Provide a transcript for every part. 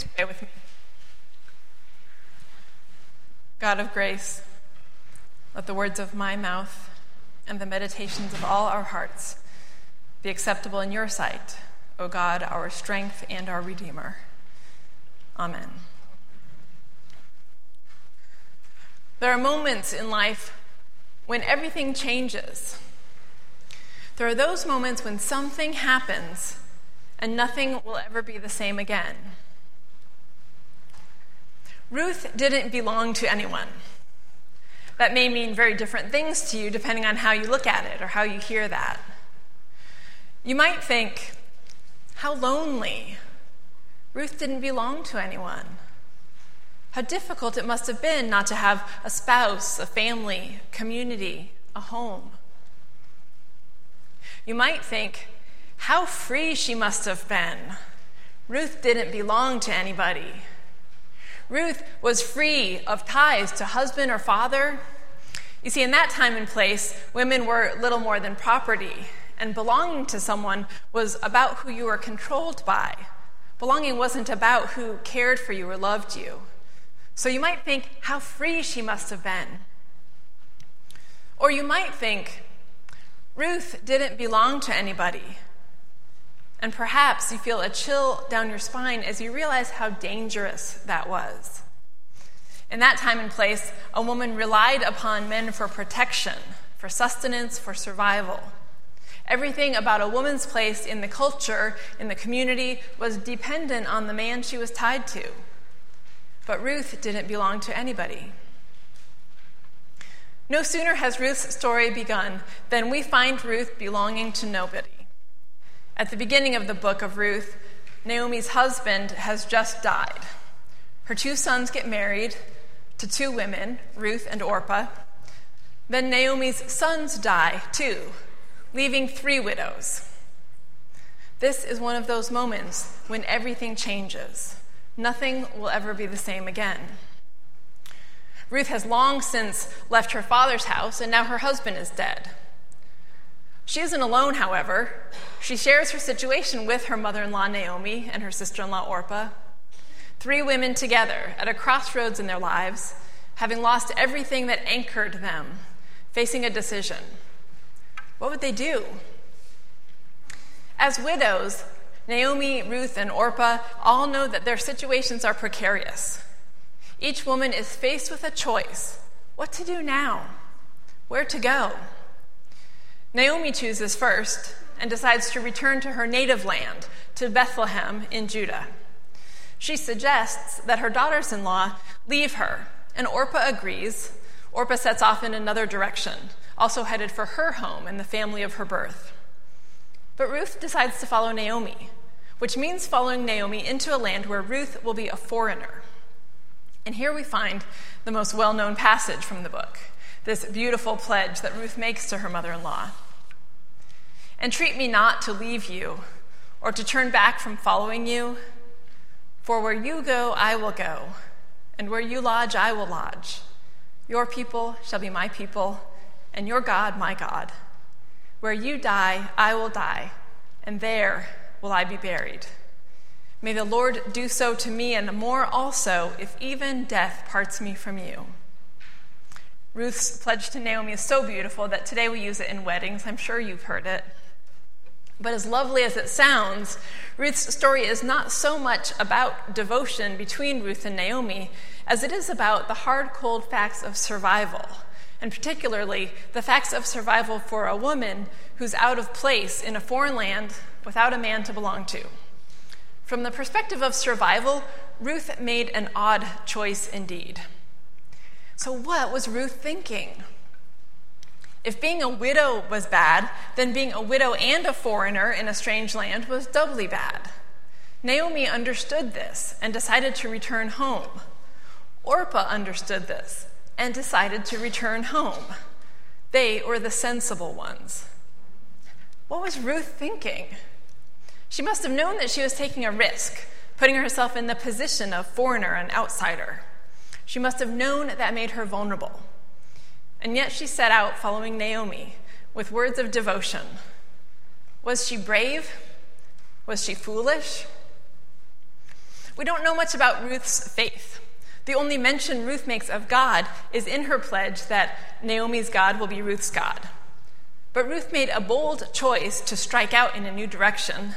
Please pray with me. God of grace, let the words of my mouth and the meditations of all our hearts be acceptable in your sight, O God, our strength and our Redeemer. Amen. There are moments in life when everything changes. There are those moments when something happens and nothing will ever be the same again. Ruth didn't belong to anyone. That may mean very different things to you depending on how you look at it or how you hear that. You might think, how lonely. Ruth didn't belong to anyone. How difficult it must have been not to have a spouse, a family, community, a home. You might think, how free she must have been. Ruth didn't belong to anybody. Ruth was free of ties to husband or father. You see, in that time and place, women were little more than property, and belonging to someone was about who you were controlled by. Belonging wasn't about who cared for you or loved you. So you might think, how free she must have been. Or you might think, Ruth didn't belong to anybody. And perhaps you feel a chill down your spine as you realize how dangerous that was. In that time and place, a woman relied upon men for protection, for sustenance, for survival. Everything about a woman's place in the culture, in the community, was dependent on the man she was tied to. But Ruth didn't belong to anybody. No sooner has Ruth's story begun than we find Ruth belonging to nobody. At the beginning of the book of Ruth, Naomi's husband has just died. Her two sons get married to two women, Ruth and Orpah. Then Naomi's sons die too, leaving three widows. This is one of those moments when everything changes. Nothing will ever be the same again. Ruth has long since left her father's house, and now her husband is dead. She isn't alone, however. She shares her situation with her mother in law, Naomi, and her sister in law, Orpah. Three women together at a crossroads in their lives, having lost everything that anchored them, facing a decision. What would they do? As widows, Naomi, Ruth, and Orpah all know that their situations are precarious. Each woman is faced with a choice what to do now, where to go. Naomi chooses first and decides to return to her native land, to Bethlehem in Judah. She suggests that her daughters in law leave her, and Orpah agrees. Orpah sets off in another direction, also headed for her home and the family of her birth. But Ruth decides to follow Naomi, which means following Naomi into a land where Ruth will be a foreigner. And here we find the most well known passage from the book this beautiful pledge that Ruth makes to her mother in law. Entreat me not to leave you or to turn back from following you, for where you go, I will go, and where you lodge, I will lodge. Your people shall be my people, and your God, my God. Where you die, I will die, and there will I be buried. May the Lord do so to me and more also, if even death parts me from you. Ruth's pledge to Naomi is so beautiful that today we use it in weddings. I'm sure you've heard it. But as lovely as it sounds, Ruth's story is not so much about devotion between Ruth and Naomi as it is about the hard, cold facts of survival, and particularly the facts of survival for a woman who's out of place in a foreign land without a man to belong to. From the perspective of survival, Ruth made an odd choice indeed. So, what was Ruth thinking? If being a widow was bad, then being a widow and a foreigner in a strange land was doubly bad. Naomi understood this and decided to return home. Orpah understood this and decided to return home. They were the sensible ones. What was Ruth thinking? She must have known that she was taking a risk, putting herself in the position of foreigner and outsider. She must have known that made her vulnerable. And yet she set out following Naomi with words of devotion. Was she brave? Was she foolish? We don't know much about Ruth's faith. The only mention Ruth makes of God is in her pledge that Naomi's God will be Ruth's God. But Ruth made a bold choice to strike out in a new direction.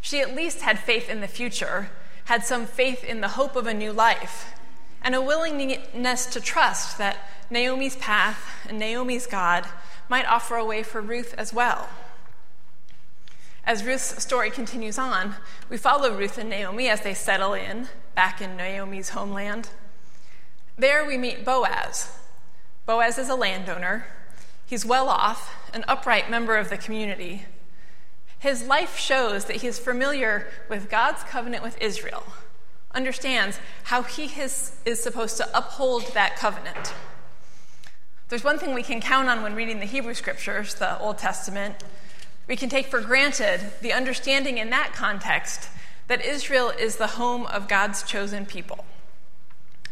She at least had faith in the future, had some faith in the hope of a new life, and a willingness to trust that Naomi's path and Naomi's God might offer a way for Ruth as well. As Ruth's story continues on, we follow Ruth and Naomi as they settle in back in Naomi's homeland. There we meet Boaz. Boaz is a landowner. He's well off, an upright member of the community. His life shows that he is familiar with God's covenant with Israel, understands how he is, is supposed to uphold that covenant. There's one thing we can count on when reading the Hebrew Scriptures, the Old Testament we can take for granted the understanding in that context that Israel is the home of God's chosen people.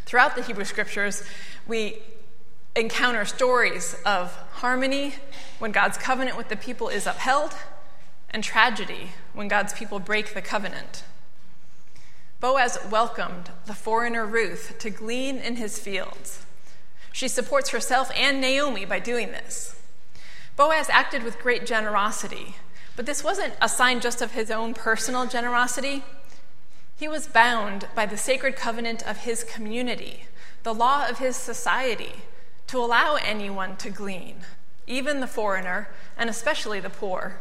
Throughout the Hebrew scriptures, we encounter stories of harmony when God's covenant with the people is upheld, and tragedy when God's people break the covenant. Boaz welcomed the foreigner Ruth to glean in his fields. She supports herself and Naomi by doing this. Boaz acted with great generosity, but this wasn't a sign just of his own personal generosity. He was bound by the sacred covenant of his community, the law of his society, to allow anyone to glean, even the foreigner, and especially the poor.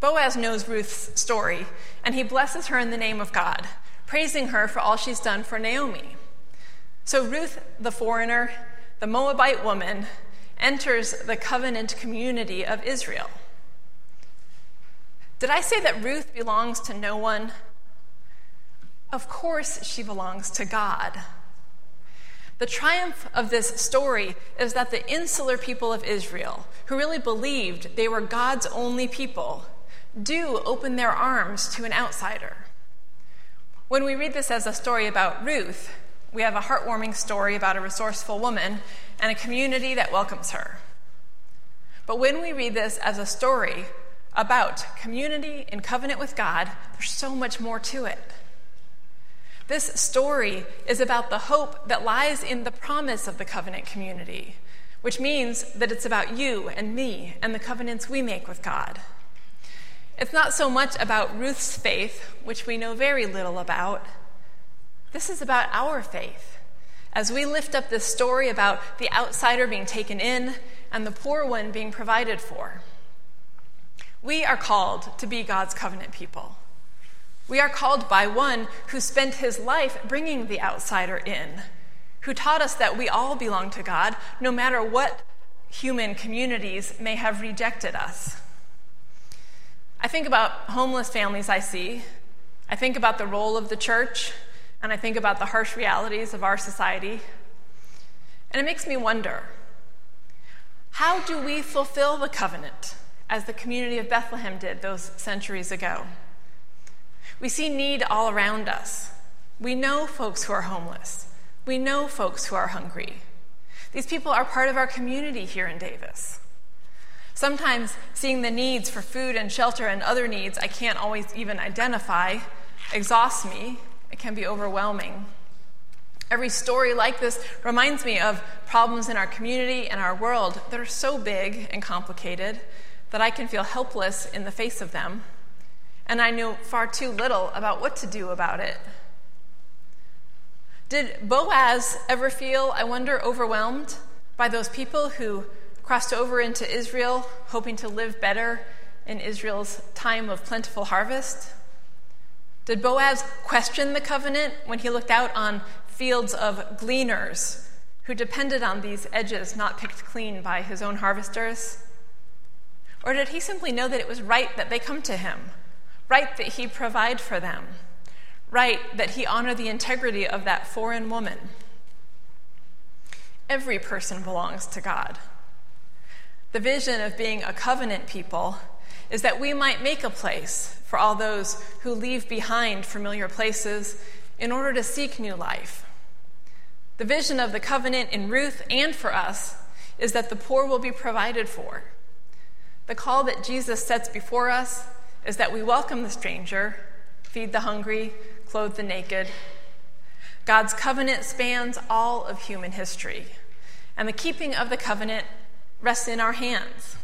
Boaz knows Ruth's story, and he blesses her in the name of God, praising her for all she's done for Naomi. So, Ruth, the foreigner, the Moabite woman, enters the covenant community of Israel. Did I say that Ruth belongs to no one? Of course, she belongs to God. The triumph of this story is that the insular people of Israel, who really believed they were God's only people, do open their arms to an outsider. When we read this as a story about Ruth, we have a heartwarming story about a resourceful woman and a community that welcomes her. But when we read this as a story about community in covenant with God, there's so much more to it. This story is about the hope that lies in the promise of the covenant community, which means that it's about you and me and the covenants we make with God. It's not so much about Ruth's faith, which we know very little about. This is about our faith as we lift up this story about the outsider being taken in and the poor one being provided for. We are called to be God's covenant people. We are called by one who spent his life bringing the outsider in, who taught us that we all belong to God, no matter what human communities may have rejected us. I think about homeless families I see. I think about the role of the church and I think about the harsh realities of our society. And it makes me wonder how do we fulfill the covenant as the community of Bethlehem did those centuries ago? We see need all around us. We know folks who are homeless. We know folks who are hungry. These people are part of our community here in Davis. Sometimes seeing the needs for food and shelter and other needs I can't always even identify exhausts me it can be overwhelming. Every story like this reminds me of problems in our community and our world that are so big and complicated that I can feel helpless in the face of them, and I know far too little about what to do about it. Did Boaz ever feel, I wonder, overwhelmed by those people who crossed over into Israel hoping to live better in Israel's time of plentiful harvest? Did Boaz question the covenant when he looked out on fields of gleaners who depended on these edges not picked clean by his own harvesters? Or did he simply know that it was right that they come to him, right that he provide for them, right that he honor the integrity of that foreign woman? Every person belongs to God. The vision of being a covenant people is that we might make a place for all those who leave behind familiar places in order to seek new life. The vision of the covenant in Ruth and for us is that the poor will be provided for. The call that Jesus sets before us is that we welcome the stranger, feed the hungry, clothe the naked. God's covenant spans all of human history, and the keeping of the covenant rests in our hands.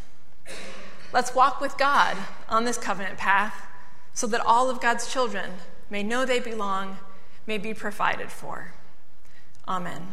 Let's walk with God on this covenant path so that all of God's children may know they belong, may be provided for. Amen.